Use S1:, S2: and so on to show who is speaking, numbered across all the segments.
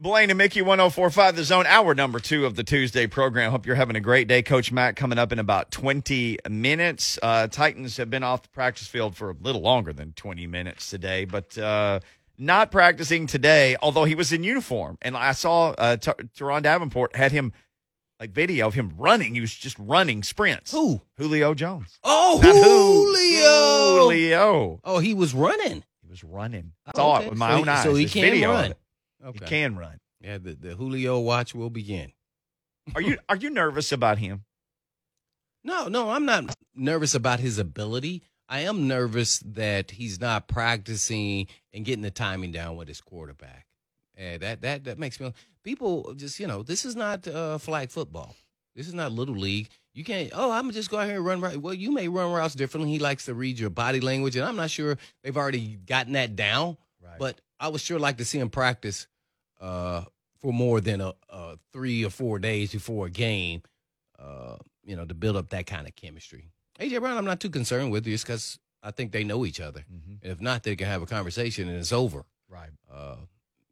S1: Blaine and Mickey 1045 The Zone, hour number two of the Tuesday program. Hope you're having a great day. Coach Mack coming up in about 20 minutes. Uh, Titans have been off the practice field for a little longer than 20 minutes today, but uh, not practicing today, although he was in uniform. And I saw uh, T- Turron Davenport had him, like, video of him running. He was just running sprints.
S2: Who?
S1: Julio Jones.
S2: Oh,
S1: Not who.
S2: Julio.
S1: Julio.
S2: Oh, he was running.
S1: He was running. I
S2: Oh,
S1: saw
S2: okay.
S1: it with my
S2: So
S1: own
S2: he-
S1: eyes.
S2: so he
S1: There's
S2: can
S1: video of
S2: run.
S1: It.
S2: Okay.
S1: He can run.
S2: Yeah, the, the Julio watch will begin.
S1: Are you are you nervous about him?
S2: No, no, I'm not nervous about his ability. I am nervous that he's not practicing and getting the timing down with his quarterback. Yeah, that that that makes me. People just you know this is not uh, flag football. This is not little league. You can't. Oh, I'm gonna just go out here and run right. Well, you may run routes differently. He likes to read your body language, and I'm not sure they've already gotten that down.
S1: Right.
S2: But I would sure like to see him practice uh, for more than a, a three or four days before a game. Uh, you know, to build up that kind of chemistry. AJ Brown, I'm not too concerned with just because I think they know each other.
S1: Mhm.
S2: If not, they can have a conversation and it's over.
S1: Right.
S2: Uh,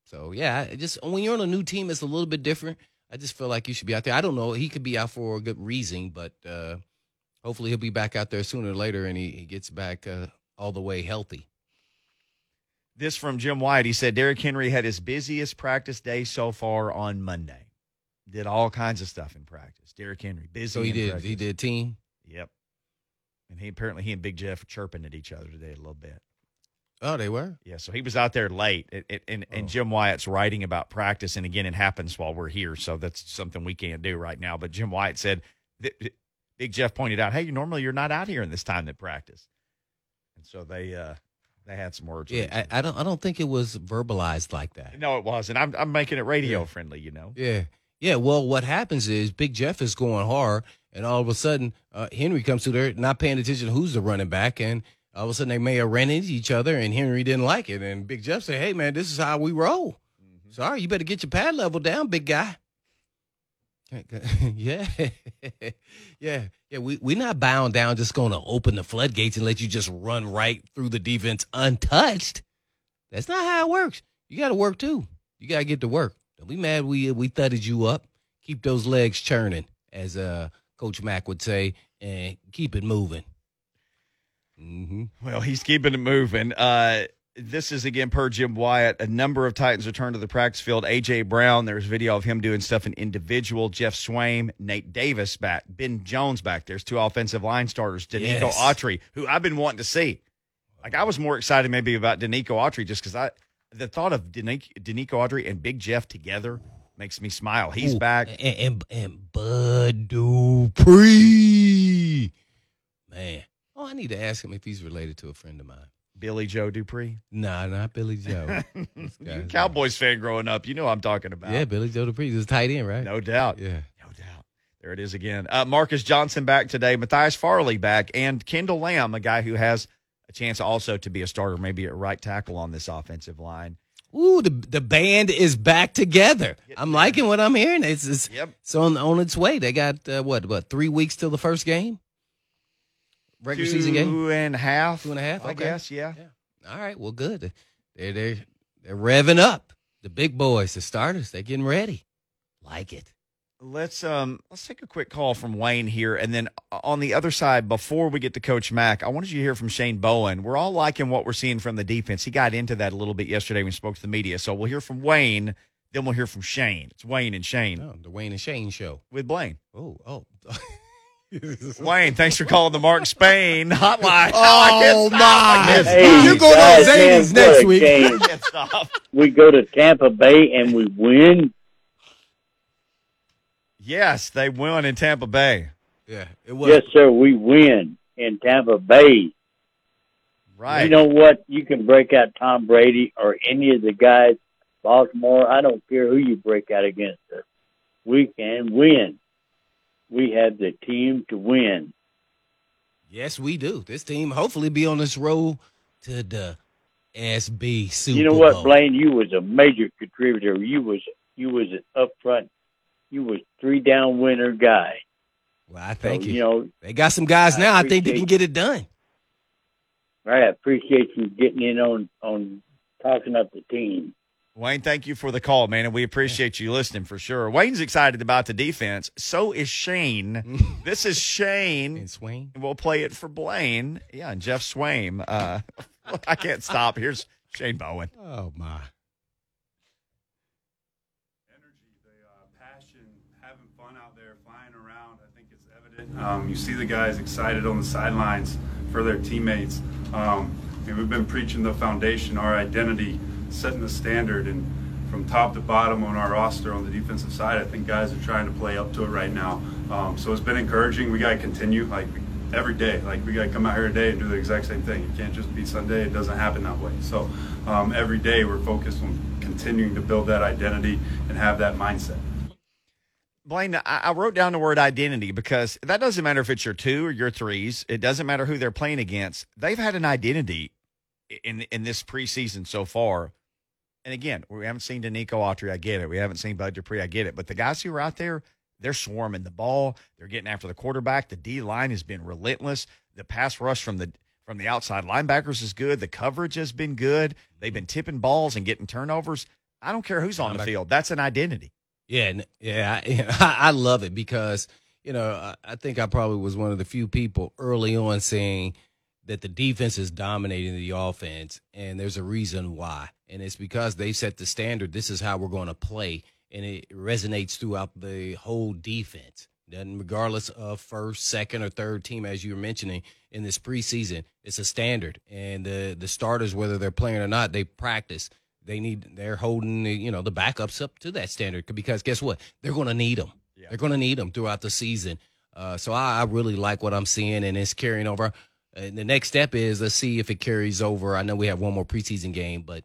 S2: so yeah, just when you're on a new team, it's a little bit different. I just feel like you should be out there. I don't know. He could be out for a good reason, but uh, hopefully he'll be back out there sooner or later, and he, he gets back uh, all the way healthy.
S1: This from Jim Wyatt. He said Derrick Henry had his busiest practice day so far on Monday. Did all kinds of stuff in practice. Derrick Henry busy.
S2: So he did.
S1: practice.
S2: He did team.
S1: Yep. And he apparently he and Big Jeff are chirping at each other today a little bit.
S2: Oh, they were.
S1: Yeah, so he was out there late, and, and, and, and
S2: Oh.
S1: Jim Wyatt's writing about practice, and again, it happens while we're here, so that's something we can't do right now. But Jim Wyatt said, Big Jeff pointed out, "Hey, normally you're not out here in this time that practice," and so they uh, they had some words.
S2: Yeah. I, I don't. I don't think it was verbalized like that.
S1: no, it wasn't. I'm I'm making it radio
S2: Yeah.
S1: friendly, you know.
S2: Yeah. Yeah. Well, what happens is Big Jeff is going hard, and all of a sudden, uh, Henry comes through there, not paying attention to who's the running back, and all of a sudden they may have ran into each other, and Henry didn't like it, and Big Jeff said, "Hey, man, this is how we roll. Sorry, you better get your pad level down, big guy." yeah, yeah, yeah. We we're not bound down, just going to open the floodgates and let you just run right through the defense untouched. That's not how it works. You got to work too. You got to get to work. Don't be mad we we thudded you up. Keep those legs churning, as uh, Coach Mack would say, and keep it moving. hmm
S1: Well, he's keeping it moving. Uh, this is again per Jim Wyatt. A number of Titans returned to the practice field. AJ Brown, there's video of him doing stuff in individual. Geoff Swaim, Nate Davis back, Ben Jones back. There's two offensive line starters. Denico
S2: Yes.
S1: Autry, who I've been wanting to see. Like I was more excited maybe about Denico Autry just because I the thought of Denico, Denico Autry and Big Jeff together makes me smile. He's
S2: Ooh,
S1: back.
S2: and and, and Bud Dupree, man. Oh, I need to ask him if he's related to a friend of mine.
S1: Billy Joe Dupree.
S2: Nah, not Billy Joe.
S1: Cowboys fan growing up, you know what I'm talking about.
S2: yeah, Billy Joe Dupree is tight end, right?
S1: No doubt.
S2: Yeah.
S1: No doubt. There it is again. Uh, Marcus Johnson back today, Matthias Farley back, and Kendall Lamm, a guy who has a chance also to be a starter, maybe at right tackle on this offensive line.
S2: Ooh, the the band is back together. I'm liking what I'm hearing. It's it's,
S1: Yep.
S2: it's on on its way. They got uh, what what three weeks till the first game, regular season game.
S1: Two and a half.
S2: Two and a half,
S1: I
S2: okay.
S1: guess, yeah.
S2: All right, well, good. They're they're they're revving up. The big boys, the starters, they're getting ready. Like it.
S1: Let's um let's take a quick call from Wayne here, and then on the other side, before we get to Coach Mack, I wanted you to hear from Shane Bowen. We're all liking what we're seeing from the defense. He got into that a little bit yesterday when he spoke to the media. So we'll hear from Wayne, then we'll hear from Shane. It's Wayne and Shane
S2: Oh, the Wayne and Shane show.
S1: with Blaine.
S2: Oh, oh.
S1: Wayne, thanks for calling the Mark Spain hotline.
S2: Oh, my.
S3: Hey,
S2: You go to
S3: guys,
S2: Zany's next week.
S3: game.
S1: Can't stop.
S3: we go to Tampa Bay and we win.
S1: Yes, they won in Tampa Bay.
S2: Yeah, it was.
S3: Yes, sir, we win in Tampa Bay.
S1: Right.
S3: You know what? You can break out Tom Brady or any of the guys, Baltimore. I don't care who you break out against us. We can win. We have the team to win.
S2: Yes, we do. This team hopefully be on this road to the SB Super
S3: you know what,
S2: Bowl.
S3: Blaine? You was a major contributor. You was you was an up front. You was three down winner guy.
S2: Well, I
S3: So,
S2: thank you.
S3: you know,
S2: They got some guys
S3: I
S2: now. I think they can get it done.
S3: I appreciate you getting in on on talking up the team.
S1: Wayne, thank you for the call, man, and we appreciate you listening for sure. Wayne's excited about the defense. So is Shane. this is Shane.
S2: And Swain.
S1: We'll play it for Blaine. Yeah, and Geoff Swaim. Uh, I can't stop. Here's Shane Bowen.
S2: Oh my.
S4: energy, the uh, passion, having fun out there, flying around. I think it's evident. Um, you see the guys excited on the sidelines for their teammates. Um, and we've been preaching the foundation, our identity, setting the standard, and from top to bottom on our roster on the defensive side, I think guys are trying to play up to it right now. Um, so it's been encouraging. We got to continue like every day. Like we got to come out here today and do the exact same thing. It can't just be Sunday. It doesn't happen that way. So um, every day we're focused on continuing to build that identity and have that mindset.
S1: Blaine, I, I wrote down the word identity because that doesn't matter if it's your two or your threes. It doesn't matter who they're playing against. They've had an identity in in this preseason so far. And again, we haven't seen Denico Autry. I get it. We haven't seen Bud Dupree. I get it. But the guys who are out there, they're swarming the ball. They're getting after the quarterback. The D line has been relentless. The pass rush from the from the outside linebackers is good. The coverage has been good. They've been tipping balls and getting turnovers. I don't care who's on the field. That's an identity.
S2: Yeah, yeah, I, I love it because you know I, I think I probably was one of the few people early on saying that the defense is dominating the offense, and there's a reason why, and it's because they set the standard. This is how we're going to play, and it resonates throughout the whole defense. Then, regardless of first, second, or third team, as you were mentioning in this preseason, it's a standard, and the the starters, whether they're playing or not, they practice. They need they're holding the, you know the backups up to that standard because guess what? They're going to need them
S1: Yeah.
S2: they're going to need them throughout the season. Uh, so I, I really like what i'm seeing and it's carrying over and the next step is let's see if it carries over i know we have one more preseason game but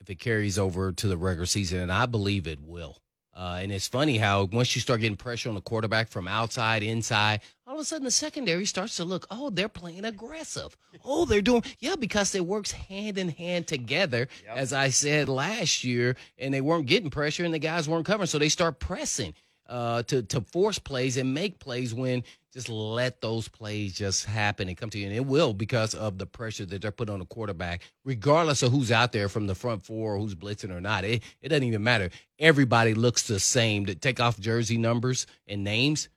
S2: if it carries over to the regular season and i believe it will uh, and it's funny how once you start getting pressure on the quarterback from outside, inside, all of a sudden the secondary starts to look, oh, they're playing aggressive. Oh, they're doing, yeah, because it works hand in hand together,
S1: Yep.
S2: as I said last year, and they weren't getting pressure and the guys weren't covering. So they start pressing uh, to, to force plays and make plays when just let those plays just happen and come to you. And it will because of the pressure that they're putting on the quarterback, regardless of who's out there from the front four or who's blitzing or not. It, it doesn't even matter. Everybody looks the same. To take off jersey numbers and names,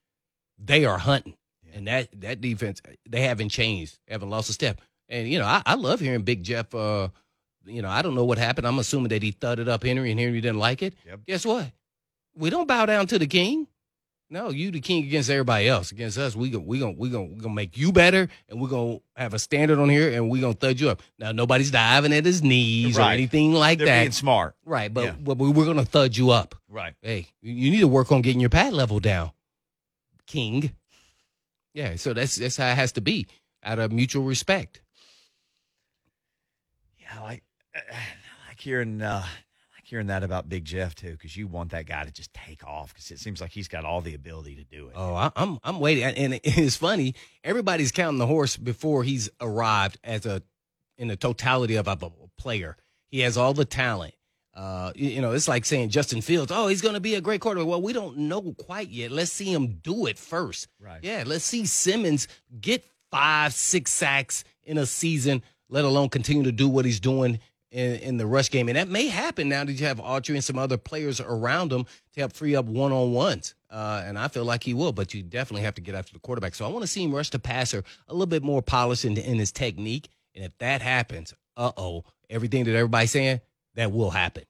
S2: they are hunting. And that, that defense, they haven't changed, they haven't lost a step. And, you know, I, I love hearing Big Jeff. Uh, you know, I don't know what happened. I'm assuming that he thudded up Henry and Henry didn't like it.
S1: Yep.
S2: Guess what? We don't bow down to the king. No, you the king against everybody else. Against us, we go, we gonna we gonna we gonna make you better, and we're gonna have a standard on here, and we're gonna thud you up. Now nobody's diving at his knees or anything like
S1: They're
S2: that.
S1: being smart.
S2: right, but,
S1: Yeah.
S2: but we- we're gonna thud you up.
S1: Right.
S2: Hey, you- need to work on getting your pad level down, king. Yeah, so that's that's how it has to be out of mutual respect.
S1: Yeah, I like I like hearing uh, hearing that about Big Jeff too, because you want that guy to just take off because it seems like he's got all the ability to do it.
S2: Oh, I, I'm I'm waiting, and it's funny. Everybody's counting the horse before he's arrived as a in the totality of a, player. He has all the talent. Uh, you, you know, it's like saying Justin Fields. Oh, he's going to be a great quarterback. Well, we don't know quite yet. Let's see him do it first.
S1: Right.
S2: Yeah. Let's see Simmons get five, six sacks in a season. Let alone continue to do what he's doing in, in the rush game. And that may happen now that you have Autry and some other players around him to help free up one on ones. Uh, and I feel like he will, but you definitely have to get after the quarterback. So I want to see him rush the passer a little bit more polished in, in his technique. And if that happens, uh oh, everything that everybody's saying, that will happen.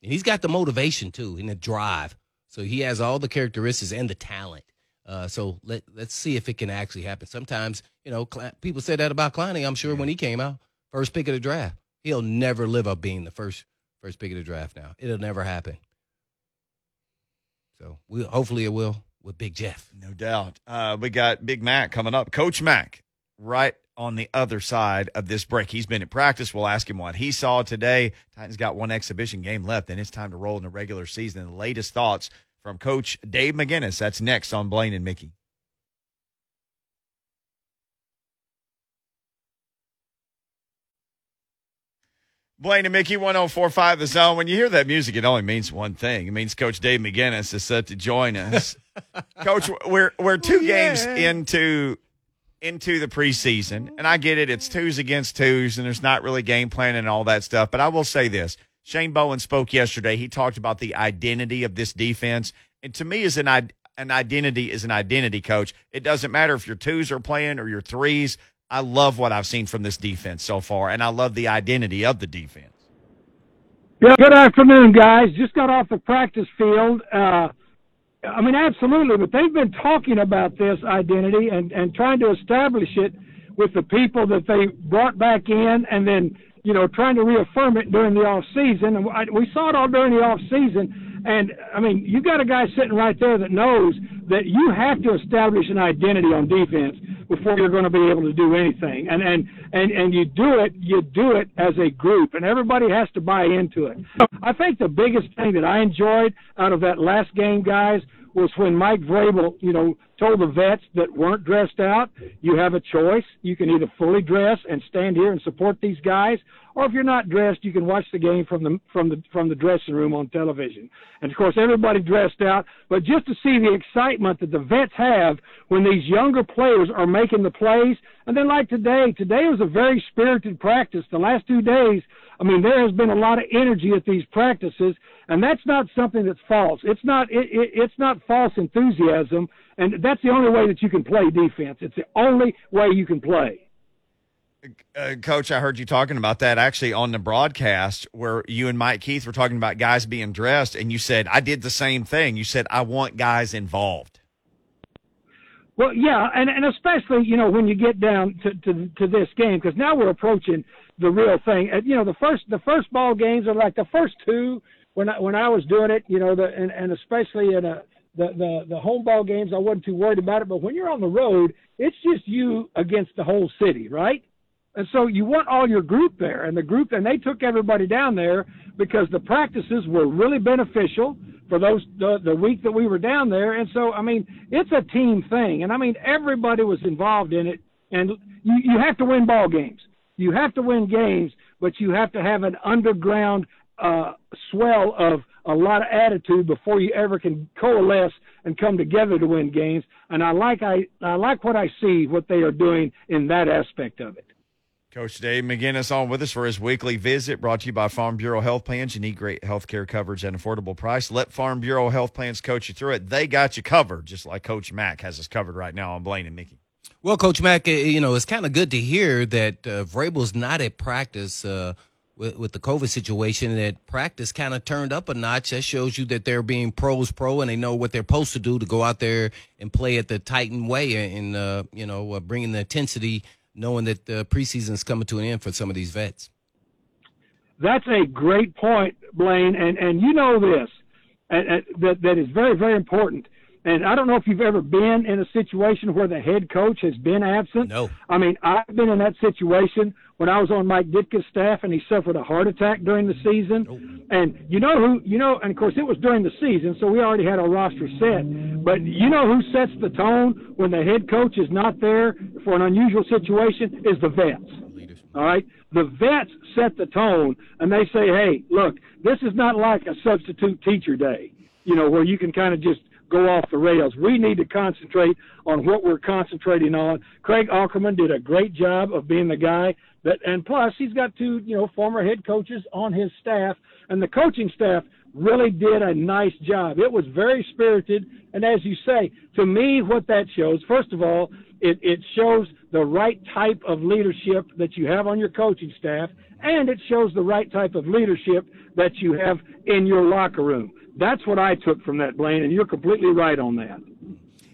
S2: And he's got the motivation too and the drive. So he has all the characteristics and the talent. Uh, so let let's see if it can actually happen. Sometimes you know Cl- people said that about Clowney. I'm sure when he came out, first pick of the draft, he'll never live up being the first first pick of the draft. Now it'll never happen. So we'll hopefully it will with Big Jeff.
S1: No doubt. Uh, we got Big Mac coming up. Coach Mac, right on the other side of this break. He's been at practice. We'll ask him what he saw today. Titans got one exhibition game left, and it's time to roll in the regular season. The latest thoughts from Coach Dave McGinnis. That's next on Blaine and Mickey. Blaine and Mickey, 1045 The Zone. When you hear that music, it only means one thing. It means Coach Dave McGinnis is set to join us. Coach, we're we're two oh, games into into the preseason, and I get it. It's twos against twos, and there's not really game planning and all that stuff. But I will say this: Shane Bowen spoke yesterday. He talked about the identity of this defense, and to me, is an an identity is an identity, coach. It doesn't matter if your twos are playing or your threes. I love what I've seen from this defense so far, and I love the identity of the defense.
S5: Yeah, good afternoon, guys. Just got off the practice field. Uh, I mean, absolutely, but they've been talking about this identity and, and trying to establish it with the people that they brought back in and then, you know, trying to reaffirm it during the off season. And we saw it all during the off season. And I mean, you got a guy sitting right there that knows that you have to establish an identity on defense before you're going to be able to do anything. And and and and you do it, you do it as a group, and everybody has to buy into it. I think the biggest thing that I enjoyed out of that last game, guys, was when Mike Vrabel, you know, told the vets that weren't dressed out, you have a choice. You can either fully dress and stand here and support these guys, or if you're not dressed, you can watch the game from the from the from the dressing room on television. And of course, everybody dressed out, but just to see the excitement that the vets have when these younger players are making the plays, and then like today, today was a very spirited practice. The last two days, I mean, there has been a lot of energy at these practices, and that's not something that's false. It's not it, it, it's not false enthusiasm, and that's the only way that you can play defense. It's the only way you can play.
S1: Uh, Coach, I heard you talking about that actually on the broadcast where you and Mike Keith were talking about guys being dressed, and you said, I did the same thing. You said, I want guys involved.
S5: Well, yeah, and, and especially, you know, when you get down to, to, to this game, because now we're approaching the real thing. And, you know, the first the first ball games are like the first two when I, when I was doing it, you know, the, and, and especially in a, the, the, the home ball games, I wasn't too worried about it. But when you're on the road, it's just you against the whole city, right? And so you want all your group there, and the group, and they took everybody down there because the practices were really beneficial for those the, the week that we were down there. And so, I mean, it's a team thing, and I mean, everybody was involved in it. And you, you have to win ball games. You have to win games, but you have to have an underground uh, swell of a lot of attitude before you ever can coalesce and come together to win games. And I like I I like what I see what they are doing in that aspect of it.
S1: Coach Dave McGinnis on with us for his weekly visit brought to you by Farm Bureau Health Plans. You need great health care coverage at an affordable price. Let Farm Bureau Health Plans coach you through it. They got you covered, just like Coach Mack has us covered right now on Blaine and Mickey.
S2: Well, Coach Mack, eh, you know, it's kind of good to hear that uh, Vrabel's not at practice uh, with, with the COVID situation, that practice kind of turned up a notch. That shows you that they're being pros pro and they know what they're supposed to do to go out there and play at the Titan way and, uh, you know, uh, bringing the intensity – knowing that the preseason is coming to an end for some of these vets?
S5: That's a great point, Blaine, and and you know this, and, and that that is very very important. And I don't know if you've ever been in a situation where the head coach has been absent.
S2: No.
S5: I mean, I've been in that situation when I was on Mike Ditka's staff and he suffered a heart attack during the season. Oh. And you know who, you know, and of course it was during the season, so we already had our roster set. But you know who sets the tone when the head coach is not there for an unusual situation is the vets. All right? The vets set the tone and they say, hey, look, this is not like a substitute teacher day, you know, where you can kind of just go off the rails. We need to concentrate on what we're concentrating on. Craig Aukerman did a great job of being the guy that, and plus he's got two, you know, former head coaches on his staff, and the coaching staff really did a nice job. It was very spirited, and as you say, to me, what that shows, first of all, it, it shows the right type of leadership that you have on your coaching staff, and it shows the right type of leadership that you have in your locker room. That's what I took from that, Blaine, and you're completely right on that.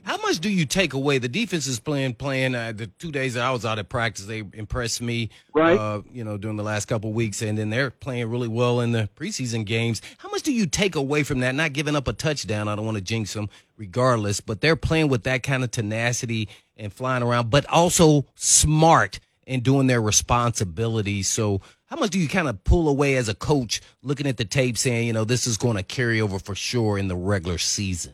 S2: How much do you take away? The defense is playing, playing. Uh, the two days that I was out at practice, they impressed me.
S5: Right.
S2: Uh, you know, during the last couple weeks, and then they're playing really well in the preseason games. How much do you take away from that? Not giving up a touchdown. I don't want to jinx them, regardless. But they're playing with that kind of tenacity and flying around, but also smart and doing their responsibilities. So, how much do you kind of pull away as a coach, looking at the tape, saying, you know, this is going to carry over for sure in the regular season?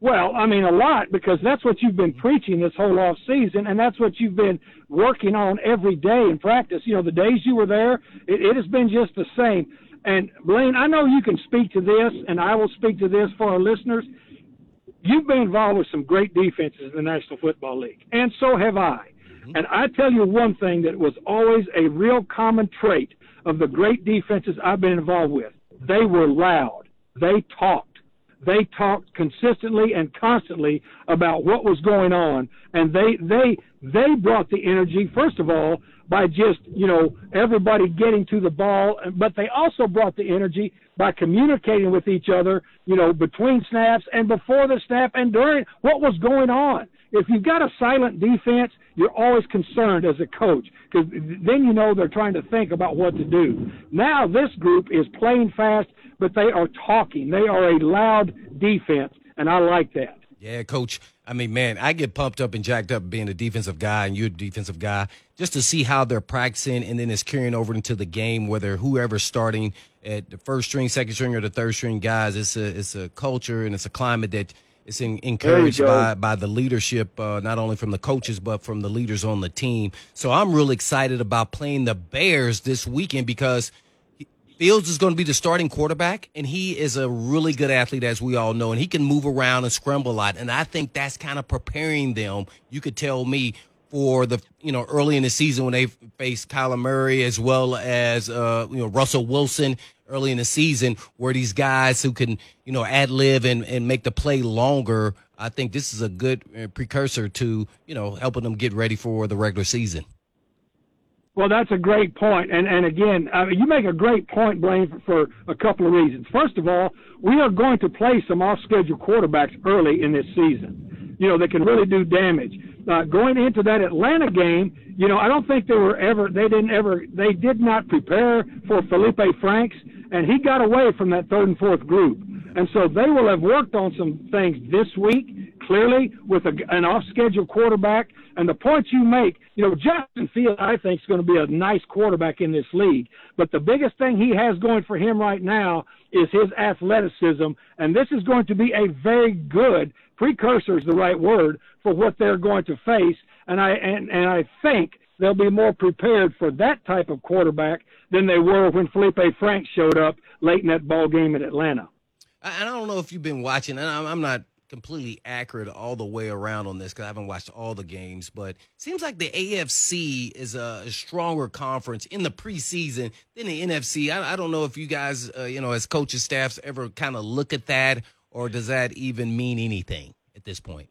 S5: Well, I mean, a lot because that's what you've been preaching this whole off season, and that's what you've been working on every day in practice. You know, the days you were there, it, it has been just the same. And Blaine, I know you can speak to this, and I will speak to this for our listeners. You've been involved with some great defenses in the National Football League, and so have I. Mm-hmm. And I tell you one thing that was always a real common trait of the great defenses I've been involved with. They were loud. They talked. They talked consistently and constantly about what was going on, and they they they brought the energy first of all by just you know everybody getting to the ball, but they also brought the energy by communicating with each other, you know, between snaps and before the snap and during what was going on. If you've got a silent defense, you're always concerned as a coach because then you know they're trying to think about what to do. Now this group is playing fast, but they are talking. They are a loud defense, and I like that.
S2: Yeah, coach. I mean, man, I get pumped up and jacked up being a defensive guy and you're a defensive guy just to see how they're practicing and then it's carrying over into the game, whether whoever's starting at the first string, second string, or the third string guys. It's a it's a culture and it's a climate that it's in, encouraged by by the leadership, uh, not only from the coaches but from the leaders on the team. So I'm really excited about playing the Bears this weekend because Fields is going to be the starting quarterback, and he is a really good athlete, as we all know, and he can move around and scramble a lot. And I think that's kind of preparing them. You could tell me for the you know early in the season when they faced Kyler Murray as well as uh, you know Russell Wilson early in the season, where these guys who can you know ad lib and, and make the play longer. I think this is a good uh, precursor to you know helping them get ready for the regular season.
S5: Well, that's a great point. and and again, I mean, you make a great point, Blaine, for, for a couple of reasons. First of all, we are going to play some off-schedule quarterbacks early in this season. You know, that can really do damage. Uh, going into that Atlanta game, you know, I don't think they were ever, they didn't ever, they did not prepare for Felipe Franks, and he got away from that third and fourth group. And so they will have worked on some things this week, clearly, with a, an off schedule quarterback. And the points you make, you know, Justin Field, I think, is going to be a nice quarterback in this league. But the biggest thing he has going for him right now is his athleticism. And this is going to be a very good precursor, is the right word, for what they're going to face. And I, and, and I think they'll be more prepared for that type of quarterback than they were when Felipe Franks showed up late in that ball game at Atlanta.
S2: And I don't know if you've been watching, and I'm not completely accurate all the way around on this because I haven't watched all the games, but seems like the AFC is a stronger conference in the preseason than the NFC. I, I don't know if you guys, uh, you know, as coaches, staffs ever kind of look at that, or does that even mean anything at this point?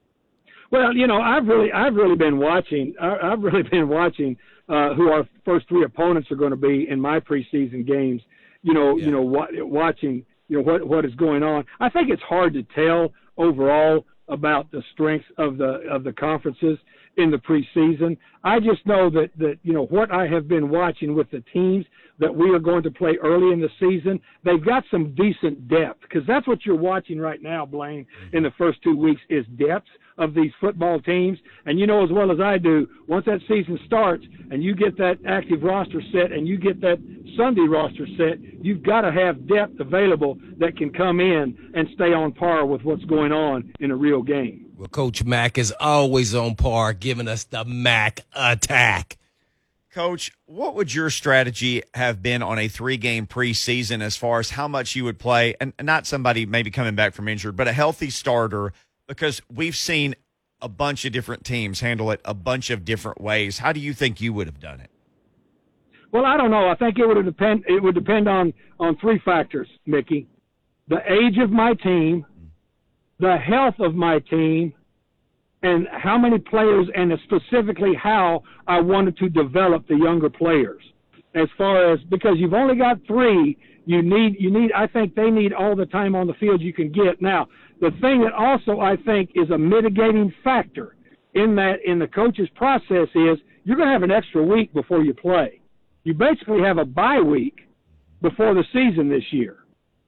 S5: Well, you know, I've really, I've really been watching. I've really been watching uh, who our first three opponents are going to be in my preseason games. You know, yeah. you know, watching you know what what is going on. I think it's hard to tell overall about the strength of the of the conferences in the preseason. I just know that that you know what I have been watching with the teams that we are going to play early in the season. They've got some decent depth because that's what you're watching right now, Blaine. In the first two weeks is depth of these football teams. And you know as well as I do, once that season starts and you get that active roster set and you get that Sunday roster set, you've got to have depth available that can come in and stay on par with what's going on in a real game.
S2: Well, Coach Mack is always on par, giving us the Mac attack.
S1: Coach, what would your strategy have been on a three game preseason as far as how much you would play? And not somebody maybe coming back from injured, but a healthy starter, because we've seen a bunch of different teams handle it a bunch of different ways. How do you think you would have done it?
S5: Well, I don't know. I think it would depend. It would depend on on three factors, Mickey: the age of my team, the health of my team, and how many players and specifically how I wanted to develop the younger players. As far as because you've only got three, you need you need I think they need all the time on the field you can get. Now, the thing that also I think is a mitigating factor in that in the coach's process is you're going to have an extra week before you play. You basically have a bye week before the season this year.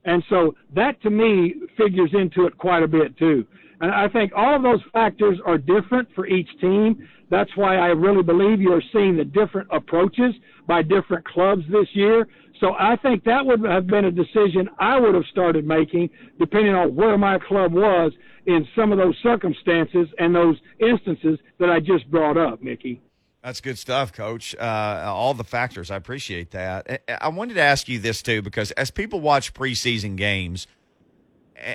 S5: And so that to me figures into it quite a bit too. And I think all of those factors are different for each team. That's why I really believe you're seeing the different approaches by different clubs this year. So I think that would have been a decision I would have started making depending on where my club was in some of those circumstances and those instances that I just brought up, Mickey.
S1: That's good stuff, Coach. Uh, all the factors. I appreciate that. I wanted to ask you this, too, because as people watch preseason games –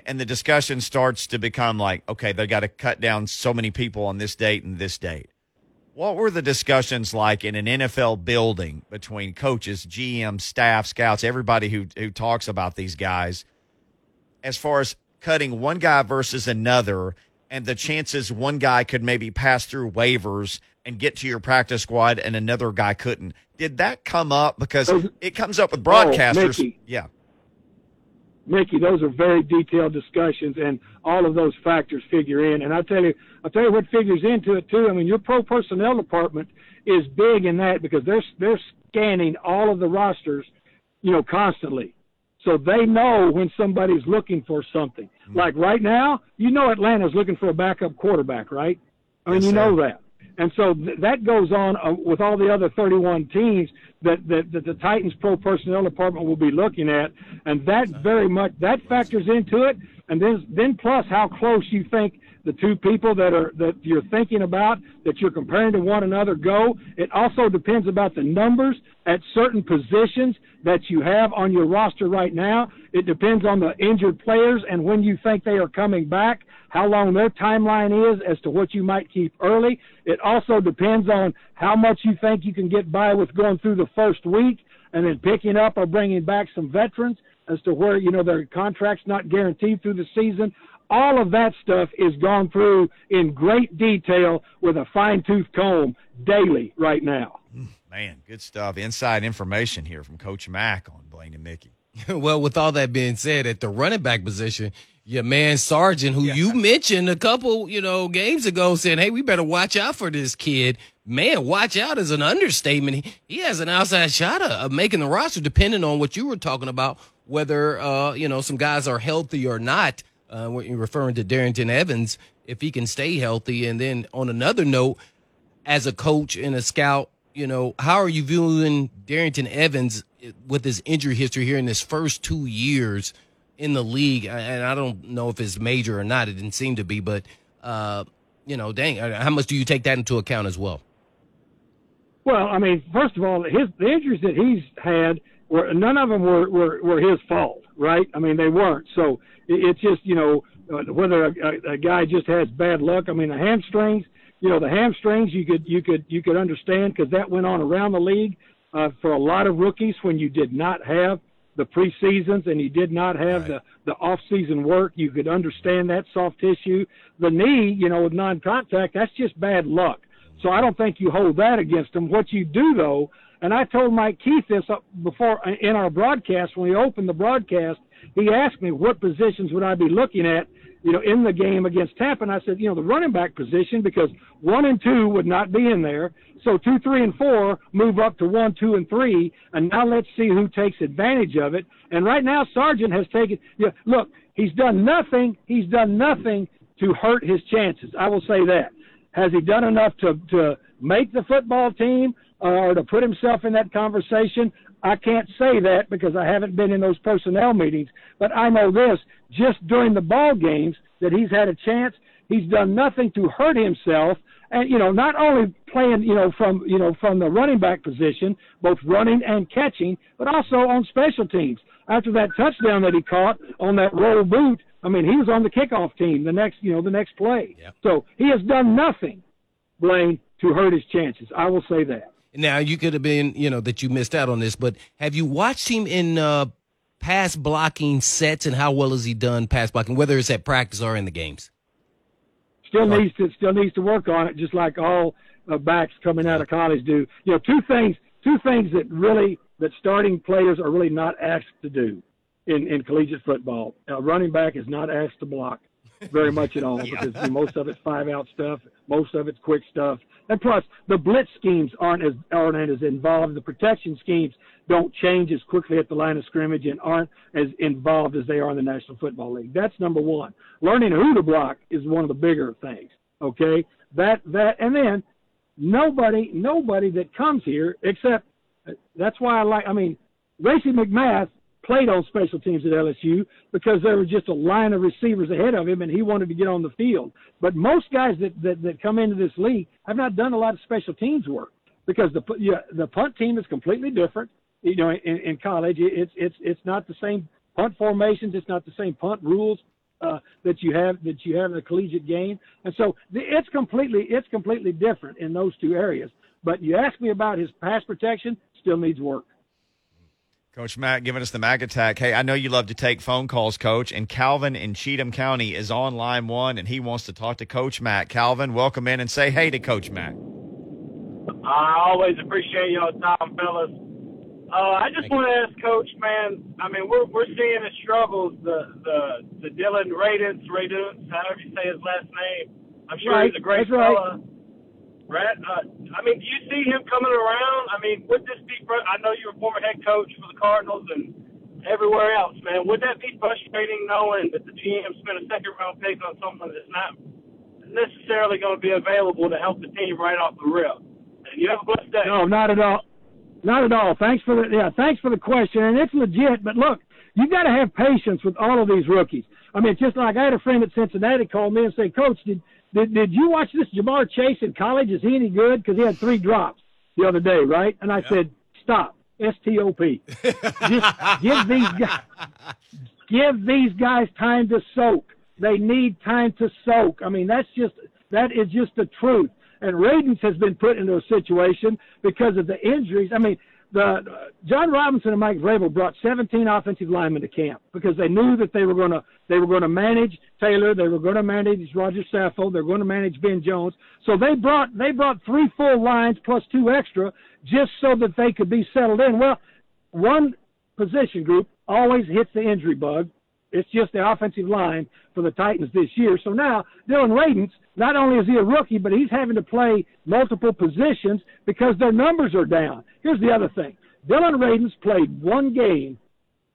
S1: and the discussion starts to become like, okay, they got to cut down so many people on this date and this date. What were the discussions like in an NFL building between coaches, GM, staff, scouts, everybody who who talks about these guys, as far as cutting one guy versus another, and the chances one guy could maybe pass through waivers and get to your practice squad, and another guy couldn't? Did that come up? Because it comes up with broadcasters.
S5: Oh, Mickey.
S1: yeah.
S5: Mickey, those are very detailed discussions, and all of those factors figure in. And I tell you, I tell you what figures into it too. I mean, your pro personnel department is big in that because they're they're scanning all of the rosters, you know, constantly, so they know when somebody's looking for something.
S1: Mm-hmm.
S5: Like right now, you know, Atlanta's looking for a backup quarterback, right? I mean,
S1: Yes,
S5: you know
S1: sir.
S5: that. And so th- that goes on uh, with all the other 31 teams that, that, that the Titans pro personnel department will be looking at. And that very much, that factors into it. And then, then plus how close you think the two people that are, that you're thinking about, that you're comparing to one another go. It also depends about the numbers at certain positions that you have on your roster right now. It depends on the injured players and when you think they are coming back how long their timeline is as to what you might keep early. It also depends on how much you think you can get by with going through the first week and then picking up or bringing back some veterans as to where, you know, their contract's not guaranteed through the season. All of that stuff is gone through in great detail with a fine tooth comb daily right now.
S1: Man, good stuff. Inside information here from Coach Mack on Blaine and Mickey.
S2: well, with all that being said, at the running back position, your man Sargent, who you mentioned a couple, you know, games ago, saying, "Hey, we better watch out for this kid." Man, watch out is an understatement. He, has an outside shot of, of making the roster, depending on what you were talking about, whether uh, you know some guys are healthy or not. Uh, when you're referring to Darrynton Evans, if he can stay healthy, and then on another note, as a coach and a scout, you know, how are you viewing Darrynton Evans with his injury history here in his first two years in the league? And I don't know if it's major or not. It didn't seem to be, but, uh, you know, dang, uh, how much do you take that into account as well?
S5: Well, I mean, first of all, his the injuries that he's had were none of them were were, were his fault, right? I mean, they weren't. So it, it's just you know uh, whether a, a, a guy just has bad luck. I mean, the hamstrings, you know, the hamstrings you could you could you could understand because that went on around the league uh, for a lot of rookies when you did not have the preseasons and you did not have
S2: Right.
S5: the the off season work. You could understand that soft tissue. The knee, you know, with non contact, that's just bad luck. So I don't think you hold that against him. What you do though, and I told Mike Keith this up before in our broadcast when we opened the broadcast. He asked me what positions would I be looking at, you know, in the game against Tampa, and I said, you know, the running back position because one and two would not be in there. So two, three, and four move up to one, two, and three, and now let's see who takes advantage of it. And right now, Sargent has taken. Yeah, look, he's done nothing. He's done nothing to hurt his chances. I will say that. Has he done enough to to make the football team uh, or to put himself in that conversation? I can't say that because I haven't been in those personnel meetings, but I know this just during the ball games that he's had a chance. He's done nothing to hurt himself, and you know, not only playing, you know, from you know from the running back position, both running and catching, but also on special teams. After that touchdown that he caught on that roll boot, I mean, he was on the kickoff team the next, you know, the next play.
S2: Yep.
S5: So he has done nothing, Blaine, to hurt his chances. I will say that.
S2: Now, you could have been, you know, that you missed out on this, but have you watched him in uh, pass blocking sets and how well has he done pass blocking, whether it's at practice or in the games?
S5: Still needs to still needs to work on it, just like all uh, backs coming out of college do. You know, two things two things that really that starting players are really not asked to do in in collegiate football. A running back is not asked to block very much at all because most of it's five out stuff, most of it's quick stuff, and plus the blitz schemes aren't as aren't as involved. The protection schemes don't change as quickly at the line of scrimmage and aren't as involved as they are in the National Football League. That's number one. Learning who to block is one of the bigger things. Okay, that that and then nobody nobody that comes here except that's why I like. I mean, Racey McMath played on special teams at LSU because there was just a line of receivers ahead of him, and he wanted to get on the field. But most guys that that, that come into this league have not done a lot of special teams work because the yeah, the punt team is completely different. You know, in, in college, it's it's it's not the same punt formations. It's not the same punt rules. uh, that you have that you have in the collegiate game, and so the, it's completely it's completely different in those two areas. But you ask me about his pass protection, still needs work.
S1: Coach Mack giving us the Mac attack. Hey, I know you love to take phone calls, Coach, and Calvin in Cheatham County is on line one, and he wants to talk to Coach Mack. Calvin, welcome in and say hey to Coach Mack.
S6: I always appreciate y'all time, fellas. Uh, I just want to ask Coach, man. I mean, we're we're seeing his struggles. The the the Dillon Radunz, Radunz, however you say his last name. I'm sure
S5: Right,
S6: he's a great
S5: that's right.
S6: fella. Right. Uh, I mean, do you see him coming around? I mean, would this be? I know you're a former head coach for the Cardinals and everywhere else, man. Would that be frustrating knowing that the GM spent a second round pick on someone that's not necessarily going to be available to help the team right off the rip? And you have a blessed day.
S5: No, not at all. Not at all. Thanks for the yeah, thanks for the question, and it's legit. But look, you got to have patience with all of these rookies. I mean, just like I had a friend at Cincinnati call me and say, Coach, did did, did you watch this Ja'Marr Chase in college? Is he any good? Because he had three drops the other day, right? And I said, stop. S T O P. Just give these guys give these guys time to soak. They need time to soak. I mean, that's just that is just the truth. And Radunz has been put into a situation because of the injuries. I mean, the Jon Robinson and Mike Vrabel brought 17 offensive linemen to camp because they knew that they were going to they were going to manage Taylor, they were going to manage Roger Saffold, they're going to manage Ben Jones. So they brought they brought three full lines plus two extra just so that they could be settled in. Well, one position group always hits the injury bug. It's just the offensive line for the Titans this year. So now Dillon Radunz, not only is he a rookie, but he's having to play multiple positions because their numbers are down. Here's the other thing: Dillon Radunz played one game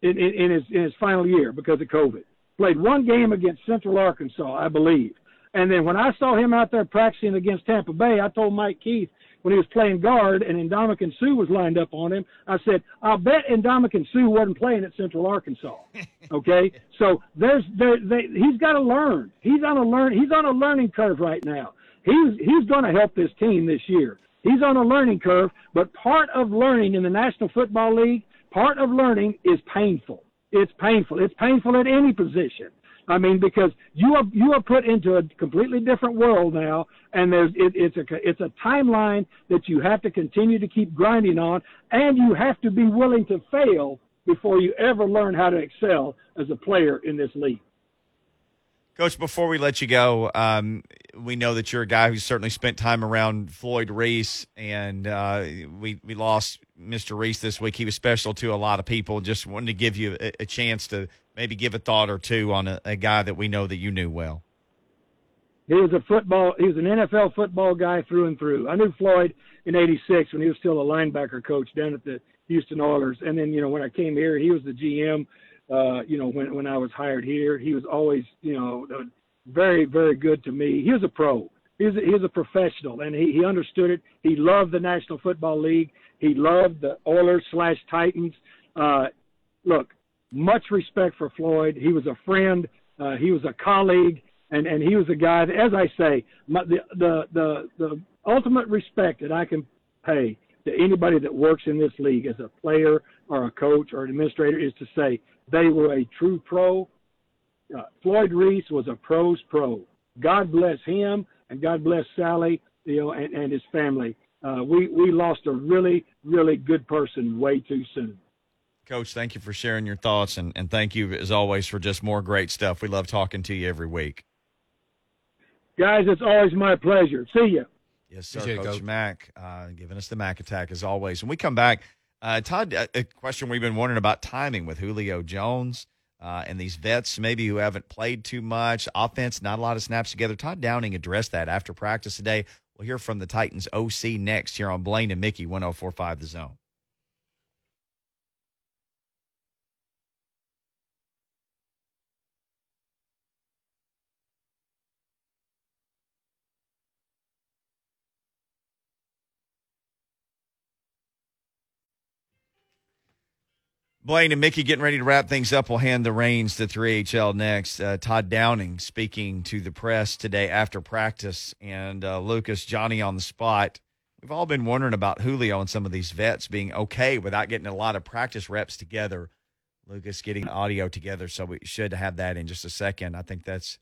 S5: in, in, in his in his final year because of COVID. Played one game against Central Arkansas, I believe. And then when I saw him out there practicing against Tampa Bay, I told Mike Keith when he was playing guard and Ndamukong Suh was lined up on him, I said, I'll bet Ndamukong Suh wasn't playing at Central Arkansas. Okay? so there's there they, he's got to learn. He's on a learn he's on a learning curve right now. He's he's going to help this team this year. He's on a learning curve, but part of learning in the National Football League, part of learning is painful. It's painful. It's painful at any position. I mean, because you are you are put into a completely different world now, and there's it, it's a it's a timeline that you have to continue to keep grinding on, and you have to be willing to fail before you ever learn how to excel as a player in this league.
S1: Coach, before we let you go, um, we know that you're a guy who's certainly spent time around Floyd Reese, and uh, we we lost Mr. Reese this week. He was special to a lot of people. Just wanted to give you a, a chance to maybe give a thought or two on a, a guy that we know that you knew well.
S5: He was a football. He was an NFL football guy through and through. I knew Floyd in '86 when he was still a linebacker coach down at the Houston Oilers, and then you know when I came here, he was the GM. Uh, you know when when I was hired here, he was always you know very very good to me. He was a pro. He was a, he was a professional, and he he understood it. He loved the National Football League. He loved the Oilers slash Titans. Uh, look, much respect for Floyd. He was a friend. Uh, he was a colleague, and and he was a guy that, as I say, my, the the the the ultimate respect that I can pay to anybody that works in this league as a player or a coach or an administrator is to say they were a true pro. Uh, Floyd Reese was a pro's pro. God bless him and God bless Sally, you know, and, and his family. Uh, we we lost a really really good person way too soon.
S1: Coach, thank you for sharing your thoughts, and, and thank you as always for just more great stuff. We love talking to you every week.
S5: Guys, it's always my pleasure. See you.
S1: Yes, sir. Coach
S2: Coach.
S1: Mack uh, giving us the Mac attack as always. When we come back, uh, Todd, a, a question we've been wondering about timing with Julio Jones uh, and these vets maybe who haven't played too much, offense, not a lot of snaps together. Todd Downing addressed that after practice today. We'll hear from the Titans OC next here on Blaine and Mickey 1045 The Zone. Blaine and Mickey getting ready to wrap things up. We'll hand the reins to 3HL next. Uh, Todd Downing speaking to the press today after practice, and uh, Lucas, Johnny on the spot. We've all been wondering about Julio and some of these vets being okay without getting a lot of practice reps together. Lucas getting audio together, so we should have that in just a second. I think that's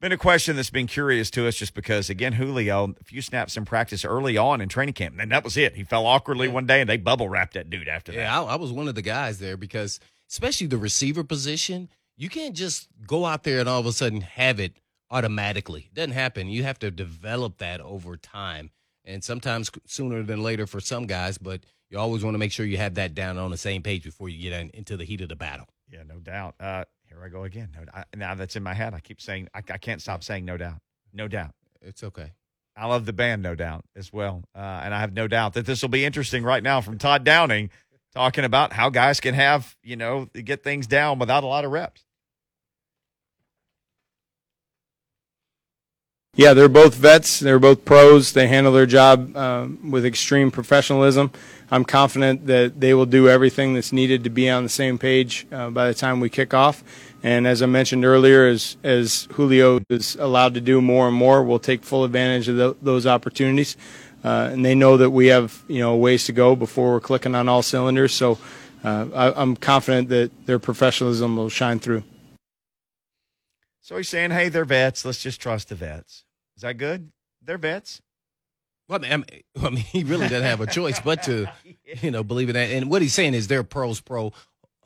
S1: been a question that's been curious to us just because, again, Julio, a few snaps in practice early on in training camp, and that was it. He fell awkwardly one day, and they bubble wrapped that dude after that.
S2: Yeah, I, I was one of the guys there because, especially the receiver position, you can't just go out there and all of a sudden have it automatically. It doesn't happen. You have to develop that over time, and sometimes sooner than later for some guys. But you always want to make sure you have that down on the same page before you get in, into the heat of the battle.
S1: Yeah, no doubt. Uh, here I go again. No, I, now that's in my head. I keep saying I, I, can't stop saying no doubt. No doubt.
S2: It's okay.
S1: I love the band, no doubt, as well, uh, and I have no doubt that this will be interesting right now from Todd Downing, talking about how guys can have you know get things down without a lot of reps.
S7: Yeah, they're both vets. They're both pros. They handle their job uh, with extreme professionalism. I'm confident that they will do everything that's needed to be on the same page uh, by the time we kick off. And as I mentioned earlier, as as Julio is allowed to do more and more, we'll take full advantage of the, those opportunities. Uh, and they know that we have you know ways to go before we're clicking on all cylinders. So uh, I, I'm confident that their professionalism will shine through.
S1: So he's saying, "Hey, they're vets. Let's just trust the vets." Is that good? They're vets.
S2: Well, I mean, I mean, he really doesn't have a choice but to, you know, believe in that. And what he's saying is they're pros pro.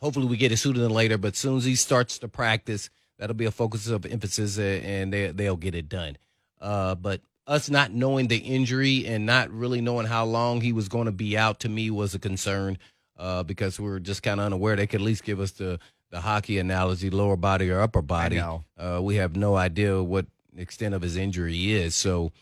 S2: Hopefully we get it sooner than later, but as soon as he starts to practice, that'll be a focus of emphasis uh, and they, they'll get it done. Uh, but us not knowing the injury and not really knowing how long he was going to be out to me was a concern uh, because we were just kind of unaware. They could at least give us the, the hockey analogy, lower body or upper body. Uh, we have no idea what extent of his injury is. So,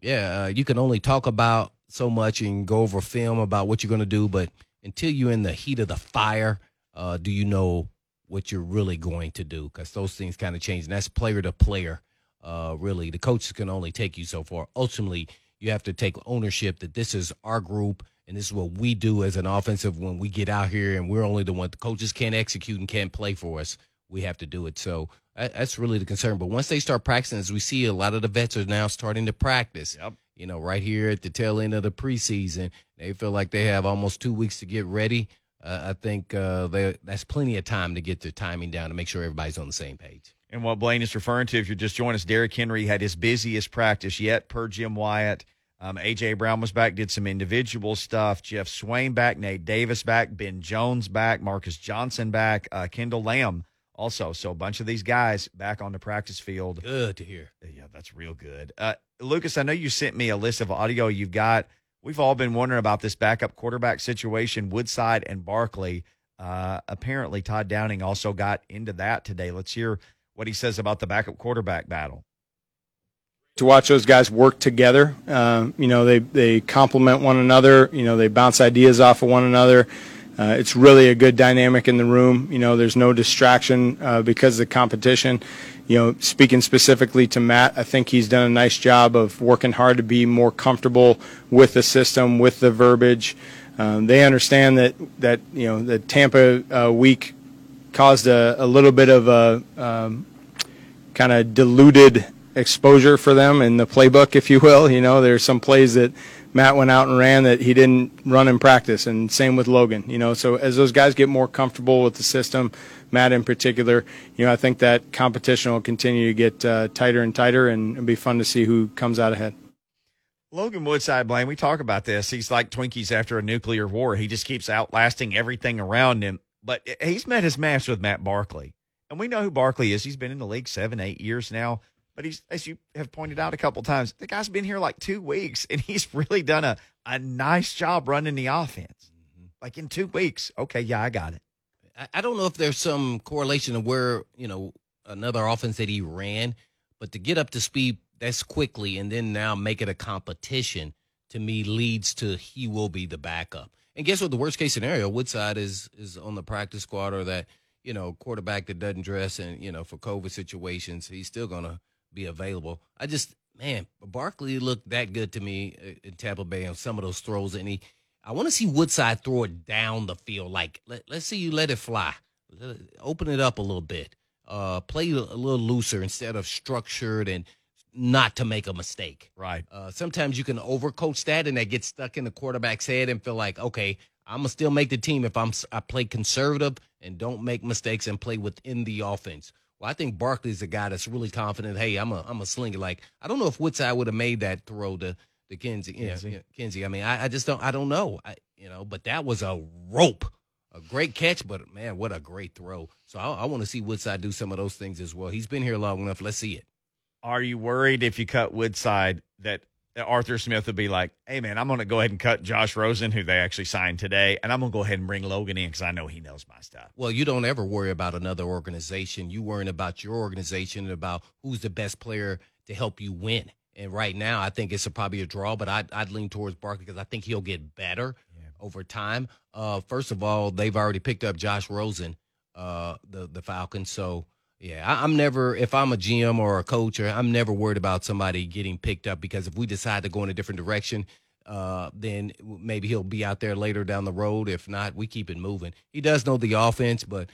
S2: yeah, uh, you can only talk about so much and go over film about what you're going to do, but until you're in the heat of the fire, uh, do you know what you're really going to do? Because those things kind of change, and that's player to player. Uh, really, the coaches can only take you so far. Ultimately, you have to take ownership that this is our group and this is what we do as an offensive when we get out here and we're only the one the coaches can't execute and can't play for us we have to do it so that's really the concern. But once they start practicing, as we see, a lot of the vets are now starting to practice.
S1: Yep.
S2: You know, right here at the tail end of the preseason, they feel like they have almost two weeks to get ready. Uh, I think uh, they, that's plenty of time to get the timing down to make sure everybody's on the same page.
S1: And what Blaine is referring to, if you're just joining us, Derrick Henry had his busiest practice yet per Jim Wyatt. Um, AJ Brown was back, did some individual stuff. Geoff Swaim back, Nate Davis back, Ben Jones back, Marcus Johnson back, uh, Kendall Lamm also. So a bunch of these guys back on the practice field.
S2: Good to hear.
S1: Yeah, that's real good. Uh, Lucas, I know you sent me a list of audio you've got. We've all been wondering about this backup quarterback situation, Woodside and Barkley. Uh, apparently, Todd Downing also got into that today. Let's hear what he says about the backup quarterback battle.
S7: To watch those guys work together, uh, you know, they they complement one another. You know, they bounce ideas off of one another. Uh, it's really a good dynamic in the room. You know, there's no distraction uh, because of the competition. You know, speaking specifically to Matt, I think he's done a nice job of working hard to be more comfortable with the system, with the verbiage. Um, they understand that that you know the Tampa uh, week caused a, a, little bit of a um, kind of diluted exposure for them in the playbook, if you will. You know, there's some plays that Matt went out and ran that he didn't run in practice, and same with Logan. You know, so as those guys get more comfortable with the system, Matt in particular, you know, I think that competition will continue to get uh, tighter and tighter, and it'll be fun to see who comes out ahead.
S1: Logan Woodside, Blaine, we talk about this. He's like Twinkies after a nuclear war. He just keeps outlasting everything around him. But he's met his match with Matt Barkley. And we know who Barkley is. He's been in the league seven, eight years now. But he's, as you have pointed out a couple times, the guy's been here like two weeks, and he's really done a, a nice job running the offense. Mm-hmm. Like in two weeks, okay, yeah, I got it.
S2: I don't know if there's some correlation of where you know another offense that he ran, but to get up to speed that's quickly and then now make it a competition to me leads to he will be the backup. And guess what? The worst case scenario, Woodside is is on the practice squad or that you know quarterback that doesn't dress and you know for COVID situations, he's still gonna be available. I just man, Barkley looked that good to me uh, in Tampa Bay on some of those throws, and he. I want to see Woodside throw it down the field. Like let, let's see you let it fly, open it up a little bit, uh, play a little looser instead of structured and not to make a mistake.
S1: Right.
S2: Uh, sometimes you can overcoach that, and that gets stuck in the quarterback's head and feel like, okay, I'm gonna still make the team if I'm I play conservative and don't make mistakes and play within the offense. Well, I think Barkley's a guy that's really confident. Hey, I'm a I'm a slinger. Like I don't know if Woodside would have made that throw to to Kinsey. Yeah,
S1: Kinsey.
S2: I mean, I, I just don't I don't know. I you know, but that was a rope. A great catch, but man, what a great throw. So I, I want to see Woodside do some of those things as well. He's been here long enough. Let's see it.
S1: Are you worried if you cut Woodside that that Arthur Smith would be like, hey, man, I'm going to go ahead and cut Josh Rosen, who they actually signed today, and I'm going to go ahead and bring Logan in because I know he knows my stuff.
S2: Well, you don't ever worry about another organization. You worrying about your organization and about who's the best player to help you win. And right now, I think it's a, probably a draw, but I'd, I'd lean towards Barkley because I think he'll get better over time. Uh, first of all, they've already picked up Josh Rosen, uh, the the Falcons. So yeah, I, I'm never if I'm a GM or a coach, or I'm never worried about somebody getting picked up because if we decide to go in a different direction, uh, then maybe he'll be out there later down the road. If not, we keep it moving. He does know the offense, but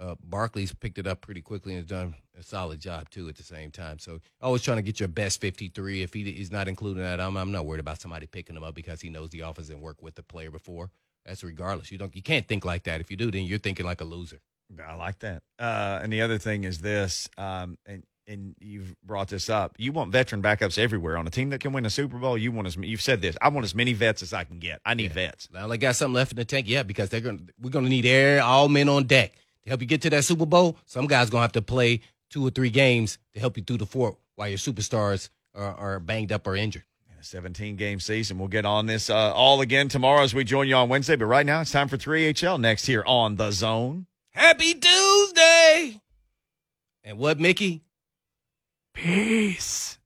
S2: uh, Barkley's picked it up pretty quickly and has done a solid job too at the same time. So always trying to get your best 53. If he, he's not including that, I'm, I'm not worried about somebody picking him up because he knows the offense and worked with the player before. That's regardless. You don't you can't think like that. If you do, then you're thinking like a loser.
S1: I like that. Uh, and the other thing is this, um, and and you've brought this up. You want veteran backups everywhere on a team that can win a Super Bowl. You want as you've said this. I want as many vets as I can get. I need vets.
S2: Now they got something left in the tank, yeah, because they're gonna we're gonna need air all men on deck help you get to that Super Bowl. Some guys gonna have to play two or three games to help you through the four while your superstars are, are banged up or injured.
S1: A 17 game season. We'll get on this uh, all again tomorrow as we join you on Wednesday. But right now, it's time for 3HL next here on The Zone.
S2: Happy Tuesday! And what, Mickey?
S1: Peace.